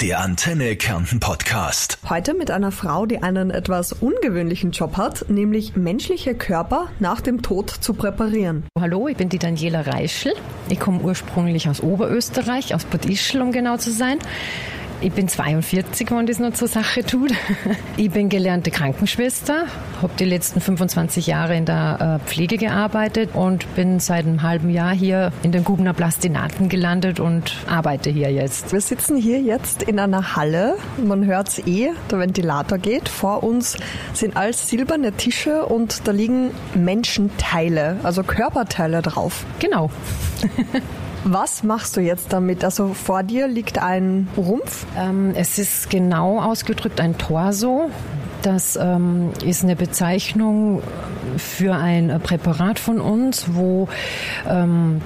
Der Antenne Kärnten Podcast. Heute mit einer Frau, die einen etwas ungewöhnlichen Job hat, nämlich menschliche Körper nach dem Tod zu präparieren. Hallo, ich bin die Daniela Reischl. Ich komme ursprünglich aus Oberösterreich, aus Bad Ischl, um genau zu sein. Ich bin 42, wenn das noch zur Sache tut. Ich bin gelernte Krankenschwester, habe die letzten 25 Jahre in der äh, Pflege gearbeitet und bin seit einem halben Jahr hier in den Gubner Plastinaten gelandet und arbeite hier jetzt. Wir sitzen hier jetzt in einer Halle. Man hört es eh, der Ventilator geht. Vor uns sind alles silberne Tische und da liegen Menschenteile, also Körperteile drauf. Genau. Was machst du jetzt damit? Also vor dir liegt ein Rumpf? Ähm, es ist genau ausgedrückt ein Torso. Das ähm, ist eine Bezeichnung für ein Präparat von uns, wo ähm,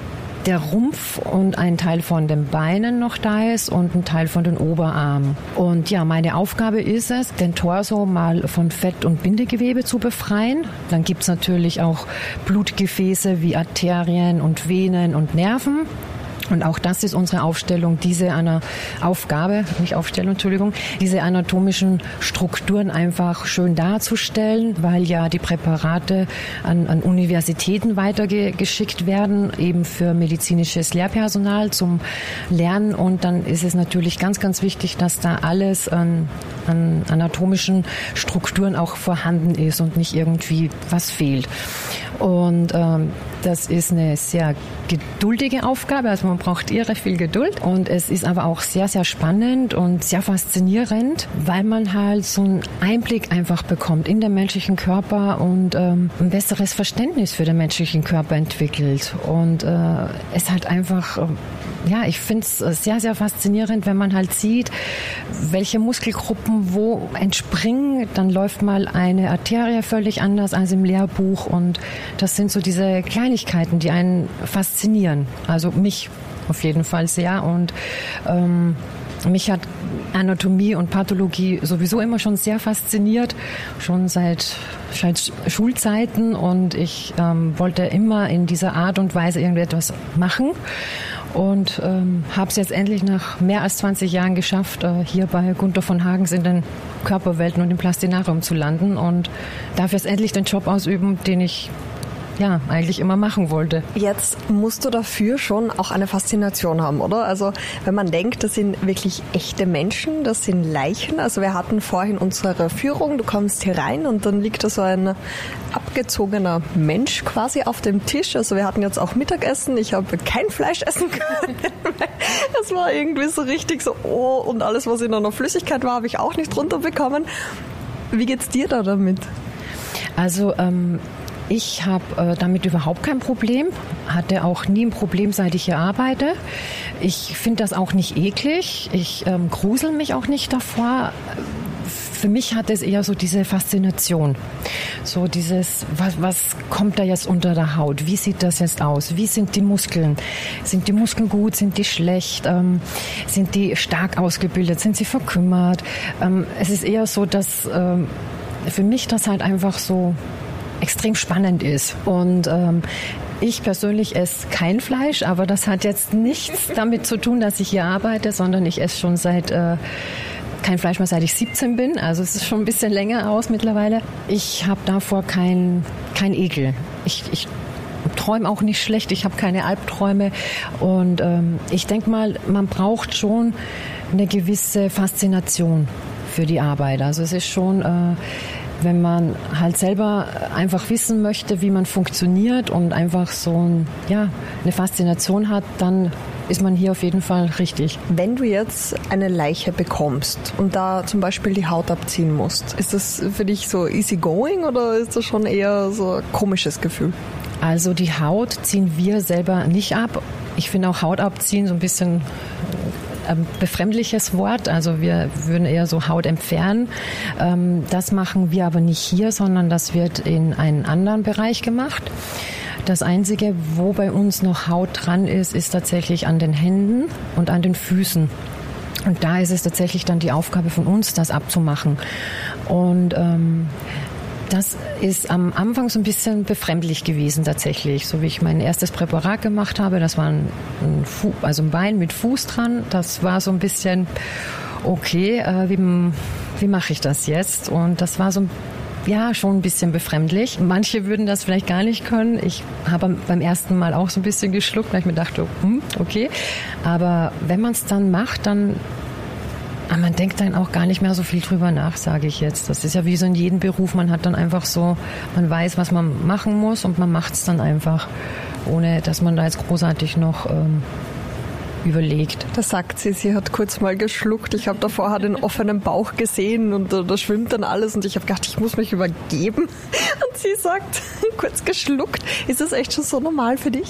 der Rumpf und ein Teil von den Beinen noch da ist und ein Teil von den Oberarmen. Und ja, meine Aufgabe ist es, den Torso mal von Fett und Bindegewebe zu befreien. Dann gibt's natürlich auch Blutgefäße wie Arterien und Venen und Nerven. Und auch das ist unsere Aufstellung, diese einer Aufgabe, nicht Aufstellung, Entschuldigung, diese anatomischen Strukturen einfach schön darzustellen, weil ja die Präparate an, an Universitäten weitergeschickt werden, eben für medizinisches Lehrpersonal zum Lernen. Und dann ist es natürlich ganz, ganz wichtig, dass da alles an, an anatomischen Strukturen auch vorhanden ist und nicht irgendwie was fehlt. Und ähm, das ist eine sehr geduldige Aufgabe. Also man braucht irre viel Geduld. Und es ist aber auch sehr, sehr spannend und sehr faszinierend, weil man halt so einen Einblick einfach bekommt in den menschlichen Körper und ähm, ein besseres Verständnis für den menschlichen Körper entwickelt. Und äh, es hat einfach, äh, ja, ich finde es sehr, sehr faszinierend, wenn man halt sieht, welche Muskelgruppen wo entspringen. Dann läuft mal eine Arterie völlig anders als im Lehrbuch. Und das sind so diese Kleinigkeiten, die einen faszinieren. Also mich auf jeden Fall sehr. Und ähm, mich hat Anatomie und Pathologie sowieso immer schon sehr fasziniert, schon seit, seit Schulzeiten. Und ich ähm, wollte immer in dieser Art und Weise irgendetwas machen und ähm, habe es jetzt endlich nach mehr als 20 Jahren geschafft, äh, hier bei Gunther von Hagens in den Körperwelten und im Plastinarium zu landen und darf jetzt endlich den Job ausüben, den ich ja, eigentlich immer machen wollte. Jetzt musst du dafür schon auch eine Faszination haben, oder? Also wenn man denkt, das sind wirklich echte Menschen, das sind Leichen. Also wir hatten vorhin unsere Führung, du kommst hier rein und dann liegt da so ein abgezogener Mensch quasi auf dem Tisch. Also wir hatten jetzt auch Mittagessen, ich habe kein Fleisch essen können. Es war irgendwie so richtig so, oh, und alles, was in einer Flüssigkeit war, habe ich auch nicht runterbekommen. Wie geht's dir da damit? Also ähm, ich habe äh, damit überhaupt kein Problem, hatte auch nie ein Problem, seit ich hier arbeite. Ich finde das auch nicht eklig. Ich ähm, grusel mich auch nicht davor. Für mich hat es eher so diese Faszination. So dieses, was, was kommt da jetzt unter der Haut? Wie sieht das jetzt aus? Wie sind die Muskeln? Sind die Muskeln gut? Sind die schlecht? Ähm, sind die stark ausgebildet? Sind sie verkümmert? Ähm, es ist eher so, dass ähm, für mich das halt einfach so extrem spannend ist. Und ähm, ich persönlich esse kein Fleisch, aber das hat jetzt nichts damit zu tun, dass ich hier arbeite, sondern ich esse schon seit äh, kein Fleisch mehr, seit ich 17 bin. Also es ist schon ein bisschen länger aus mittlerweile. Ich habe davor kein, kein Ekel. Ich, ich träume auch nicht schlecht. Ich habe keine Albträume. Und ähm, ich denke mal, man braucht schon eine gewisse Faszination für die Arbeit. Also es ist schon... Äh, wenn man halt selber einfach wissen möchte, wie man funktioniert und einfach so ein, ja, eine Faszination hat, dann ist man hier auf jeden Fall richtig. Wenn du jetzt eine Leiche bekommst und da zum Beispiel die Haut abziehen musst, ist das für dich so easy going oder ist das schon eher so ein komisches Gefühl? Also die Haut ziehen wir selber nicht ab. Ich finde auch Haut abziehen so ein bisschen ähm, befremdliches Wort. Also wir würden eher so Haut entfernen. Ähm, das machen wir aber nicht hier, sondern das wird in einen anderen Bereich gemacht. Das Einzige, wo bei uns noch Haut dran ist, ist tatsächlich an den Händen und an den Füßen. Und da ist es tatsächlich dann die Aufgabe von uns, das abzumachen. Und ähm, das ist am Anfang so ein bisschen befremdlich gewesen tatsächlich. So wie ich mein erstes Präparat gemacht habe, das war ein, ein, Fu also ein Bein mit Fuß dran. Das war so ein bisschen, okay, äh, wie, wie mache ich das jetzt? Und das war so ein ja, schon ein bisschen befremdlich. Manche würden das vielleicht gar nicht können. Ich habe beim ersten Mal auch so ein bisschen geschluckt, weil ich mir dachte, hm, okay. Aber wenn man es dann macht, dann aber man denkt dann auch gar nicht mehr so viel drüber nach, sage ich jetzt. Das ist ja wie so in jedem Beruf. Man hat dann einfach so, man weiß, was man machen muss und man macht es dann einfach, ohne dass man da jetzt großartig noch ähm, überlegt. Da sagt sie, sie hat kurz mal geschluckt. Ich habe davor den offenen Bauch gesehen und da, da schwimmt dann alles und ich habe gedacht, ich muss mich übergeben. Und sie sagt, kurz geschluckt. Ist das echt schon so normal für dich?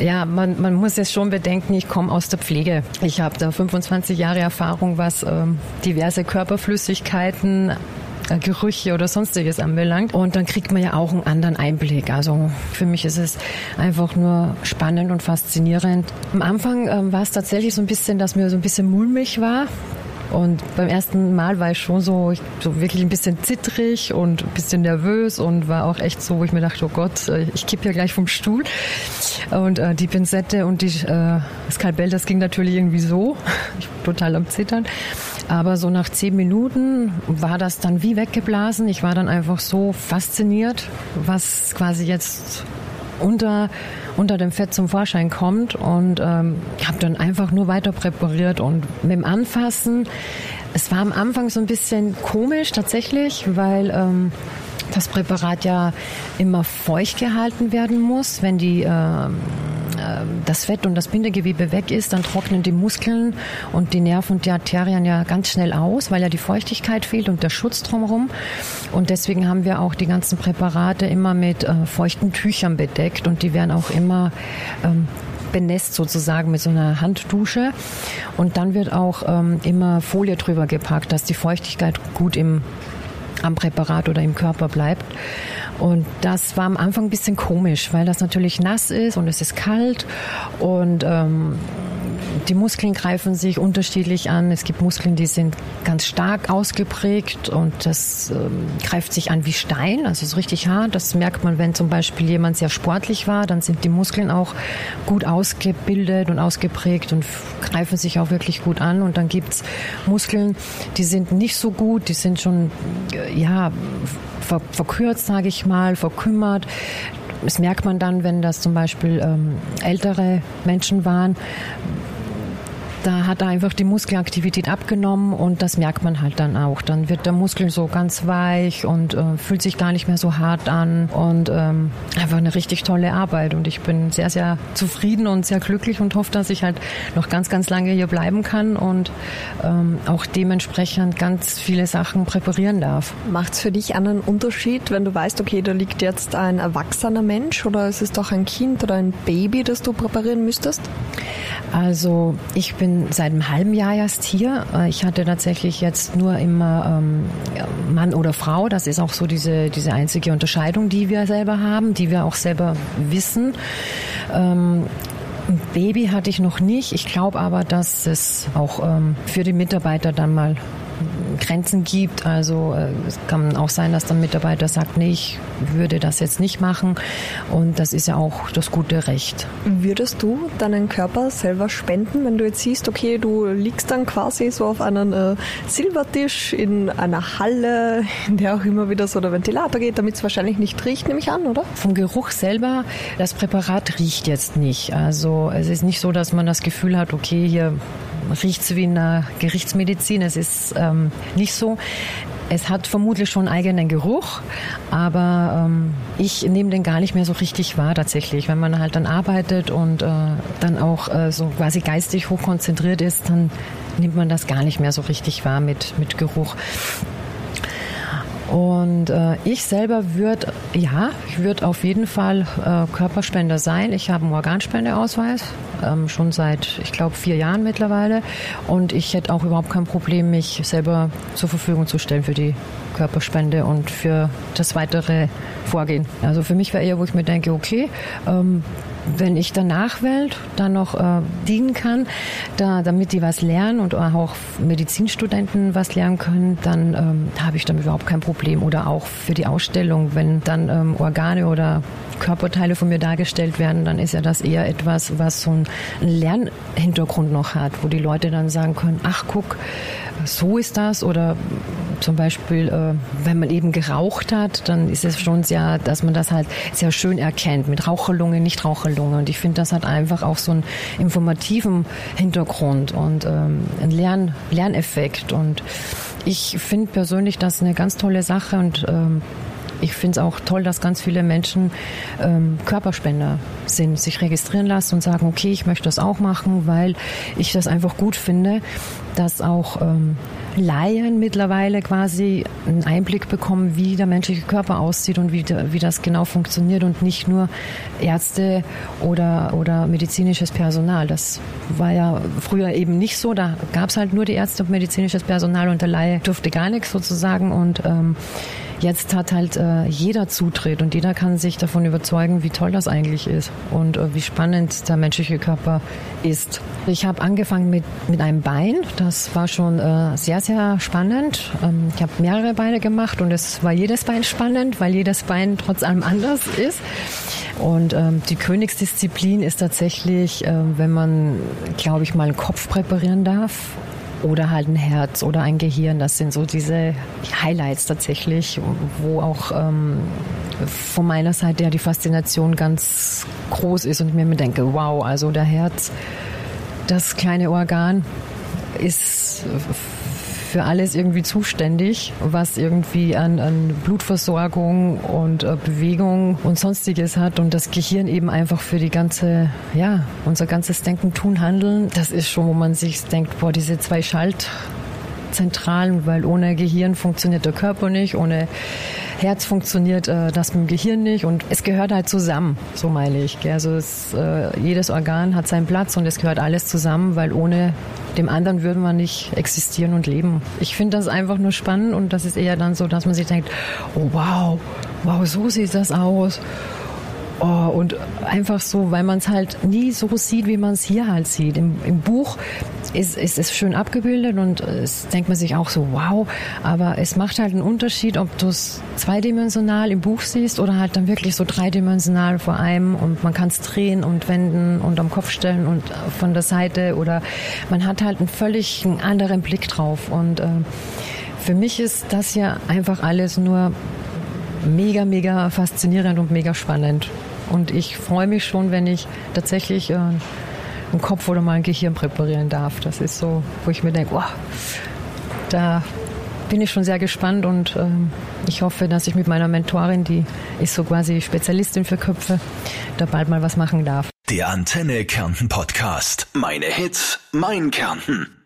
Ja, man, man muss jetzt schon bedenken, ich komme aus der Pflege. Ich habe da 25 Jahre Erfahrung, was ähm, diverse Körperflüssigkeiten äh, Gerüche oder sonstiges anbelangt. Und dann kriegt man ja auch einen anderen Einblick. Also für mich ist es einfach nur spannend und faszinierend. Am Anfang ähm, war es tatsächlich so ein bisschen, dass mir so ein bisschen mulmig war. Und beim ersten Mal war ich schon so, so wirklich ein bisschen zittrig und ein bisschen nervös und war auch echt so, wo ich mir dachte, oh Gott, äh, ich kippe ja gleich vom Stuhl. Und äh, die Pinzette und die, äh, Skalpell, das ging natürlich irgendwie so. Ich war total am Zittern. Aber so nach zehn Minuten war das dann wie weggeblasen. Ich war dann einfach so fasziniert, was quasi jetzt unter, unter dem Fett zum Vorschein kommt und ähm, habe dann einfach nur weiter präpariert und mit dem Anfassen. Es war am Anfang so ein bisschen komisch tatsächlich, weil ähm, das Präparat ja immer feucht gehalten werden muss. Wenn die, äh, das Fett und das Bindegewebe weg ist, dann trocknen die Muskeln und die Nerven und die Arterien ja ganz schnell aus, weil ja die Feuchtigkeit fehlt und der Schutz drumherum. Und deswegen haben wir auch die ganzen Präparate immer mit äh, feuchten Tüchern bedeckt und die werden auch immer ähm, benässt sozusagen mit so einer Handdusche. Und dann wird auch ähm, immer Folie drüber gepackt, dass die Feuchtigkeit gut im am Präparat oder im Körper bleibt. Und das war am Anfang ein bisschen komisch, weil das natürlich nass ist und es ist kalt und ähm, die Muskeln greifen sich unterschiedlich an. Es gibt Muskeln, die sind ganz stark ausgeprägt und das ähm, greift sich an wie Stein, also so richtig hart. Das merkt man, wenn zum Beispiel jemand sehr sportlich war, dann sind die Muskeln auch gut ausgebildet und ausgeprägt und greifen sich auch wirklich gut an. Und dann gibt's Muskeln, die sind nicht so gut, die sind schon, äh, ja, verkürzt, sage ich mal, verkümmert das merkt man dann, wenn das zum Beispiel ähm, ältere Menschen waren, da hat einfach die Muskelaktivität abgenommen und das merkt man halt dann auch. Dann wird der Muskel so ganz weich und äh, fühlt sich gar nicht mehr so hart an und ähm, einfach eine richtig tolle Arbeit. Und ich bin sehr, sehr zufrieden und sehr glücklich und hoffe, dass ich halt noch ganz, ganz lange hier bleiben kann und ähm, auch dementsprechend ganz viele Sachen präparieren darf. Macht es für dich einen Unterschied, wenn du weißt, okay, da liegt jetzt ein erwachsener Mensch oder ist es doch ein Kind oder ein Baby, das du präparieren müsstest? Also ich bin seit einem halben Jahr erst hier. Äh, ich hatte tatsächlich jetzt nur immer ähm, Mann oder Frau. Das ist auch so diese, diese einzige Unterscheidung, die wir selber haben, die wir auch selber wissen. Ähm, Baby hatte ich noch nicht. Ich glaube aber, dass es auch ähm, für die Mitarbeiter dann mal Grenzen gibt. Also äh, es kann auch sein, dass dann Mitarbeiter sagt, nee, ich würde das jetzt nicht machen. Und das ist ja auch das gute Recht. Würdest du deinen Körper selber spenden, wenn du jetzt siehst, okay, du liegst dann quasi so auf einem äh, Silbertisch in einer Halle, in der auch immer wieder so der Ventilator geht, damit es wahrscheinlich nicht riecht, nehme ich an, oder? Vom Geruch selber, das Präparat riecht jetzt nicht. Also es ist nicht so, dass man das Gefühl hat, okay, hier riecht es wie in der Gerichtsmedizin. Es ist ähm, nicht so. Es hat vermutlich schon eigenen Geruch, aber ähm, ich nehme den gar nicht mehr so richtig wahr tatsächlich. Wenn man halt dann arbeitet und äh, dann auch äh, so quasi geistig hochkonzentriert ist, dann nimmt man das gar nicht mehr so richtig wahr mit, mit Geruch. Und äh, ich selber würde, ja, ich würde auf jeden Fall äh, Körperspender sein. Ich habe einen Organspendeausweis, ähm, schon seit, ich glaube, vier Jahren mittlerweile. Und ich hätte auch überhaupt kein Problem, mich selber zur Verfügung zu stellen für die Körperspende und für das weitere Vorgehen. Also für mich wäre eher, wo ich mir denke, okay, ähm, wenn ich der Nachwelt dann noch äh, dienen kann, da, damit die was lernen und auch Medizinstudenten was lernen können, dann ähm, habe ich damit überhaupt kein Problem. Oder auch für die Ausstellung, wenn dann ähm, Organe oder Körperteile von mir dargestellt werden, dann ist ja das eher etwas, was so einen Lernhintergrund noch hat, wo die Leute dann sagen können, ach guck, so ist das oder zum Beispiel, äh, wenn man eben geraucht hat, dann ist es schon sehr, dass man das halt sehr schön erkennt mit Raucherlunge, Nichtraucherlunge. Und ich finde, das hat einfach auch so einen informativen Hintergrund und ähm, einen Lern Lerneffekt. Und ich finde persönlich das eine ganz tolle Sache und ähm, ich finde es auch toll, dass ganz viele Menschen ähm, Körperspender sind, sich registrieren lassen und sagen, okay, ich möchte das auch machen, weil ich das einfach gut finde, dass auch ähm, Laien mittlerweile quasi einen Einblick bekommen, wie der menschliche Körper aussieht und wie, wie das genau funktioniert und nicht nur Ärzte oder, oder medizinisches Personal. Das war ja früher eben nicht so. Da gab es halt nur die Ärzte und medizinisches Personal und der Laie durfte gar nichts sozusagen und ähm, Jetzt hat halt äh, jeder Zutritt und jeder kann sich davon überzeugen, wie toll das eigentlich ist und äh, wie spannend der menschliche Körper ist. Ich habe angefangen mit, mit einem Bein. Das war schon äh, sehr, sehr spannend. Ähm, ich habe mehrere Beine gemacht und es war jedes Bein spannend, weil jedes Bein trotz allem anders ist. Und ähm, die Königsdisziplin ist tatsächlich, äh, wenn man, glaube ich, mal einen Kopf präparieren darf oder halt ein Herz oder ein Gehirn. Das sind so diese Highlights tatsächlich, wo auch ähm, von meiner Seite ja die Faszination ganz groß ist und ich mir denke, wow, also der Herz, das kleine Organ ist für alles irgendwie zuständig, was irgendwie an, an Blutversorgung und äh, Bewegung und sonstiges hat und das Gehirn eben einfach für die ganze, ja, unser ganzes Denken, Tun, Handeln. Das ist schon, wo man sich denkt, boah, diese zwei Schaltzentralen, weil ohne Gehirn funktioniert der Körper nicht, ohne Herz funktioniert äh, das mit dem Gehirn nicht und es gehört halt zusammen, so meine ich. Also es, äh, jedes Organ hat seinen Platz und es gehört alles zusammen, weil ohne dem anderen würden wir nicht existieren und leben. Ich finde das einfach nur spannend und das ist eher dann so, dass man sich denkt, oh wow, wow, so sieht das aus. Oh, und einfach so, weil man es halt nie so sieht, wie man es hier halt sieht. Im, im Buch ist, ist es schön abgebildet und es denkt man sich auch so, wow, aber es macht halt einen Unterschied, ob du es zweidimensional im Buch siehst oder halt dann wirklich so dreidimensional vor einem und man kann es drehen und wenden und am Kopf stellen und von der Seite oder man hat halt einen völlig anderen Blick drauf und äh, für mich ist das ja einfach alles nur mega, mega faszinierend und mega spannend. Und ich freue mich schon, wenn ich tatsächlich äh, einen Kopf oder mal ein Gehirn präparieren darf. Das ist so, wo ich mir denke, wow, da bin ich schon sehr gespannt und ähm, ich hoffe, dass ich mit meiner Mentorin, die ist so quasi Spezialistin für Köpfe, da bald mal was machen darf. Der Antenne Kärnten Podcast. Meine Hits, mein Kärnten.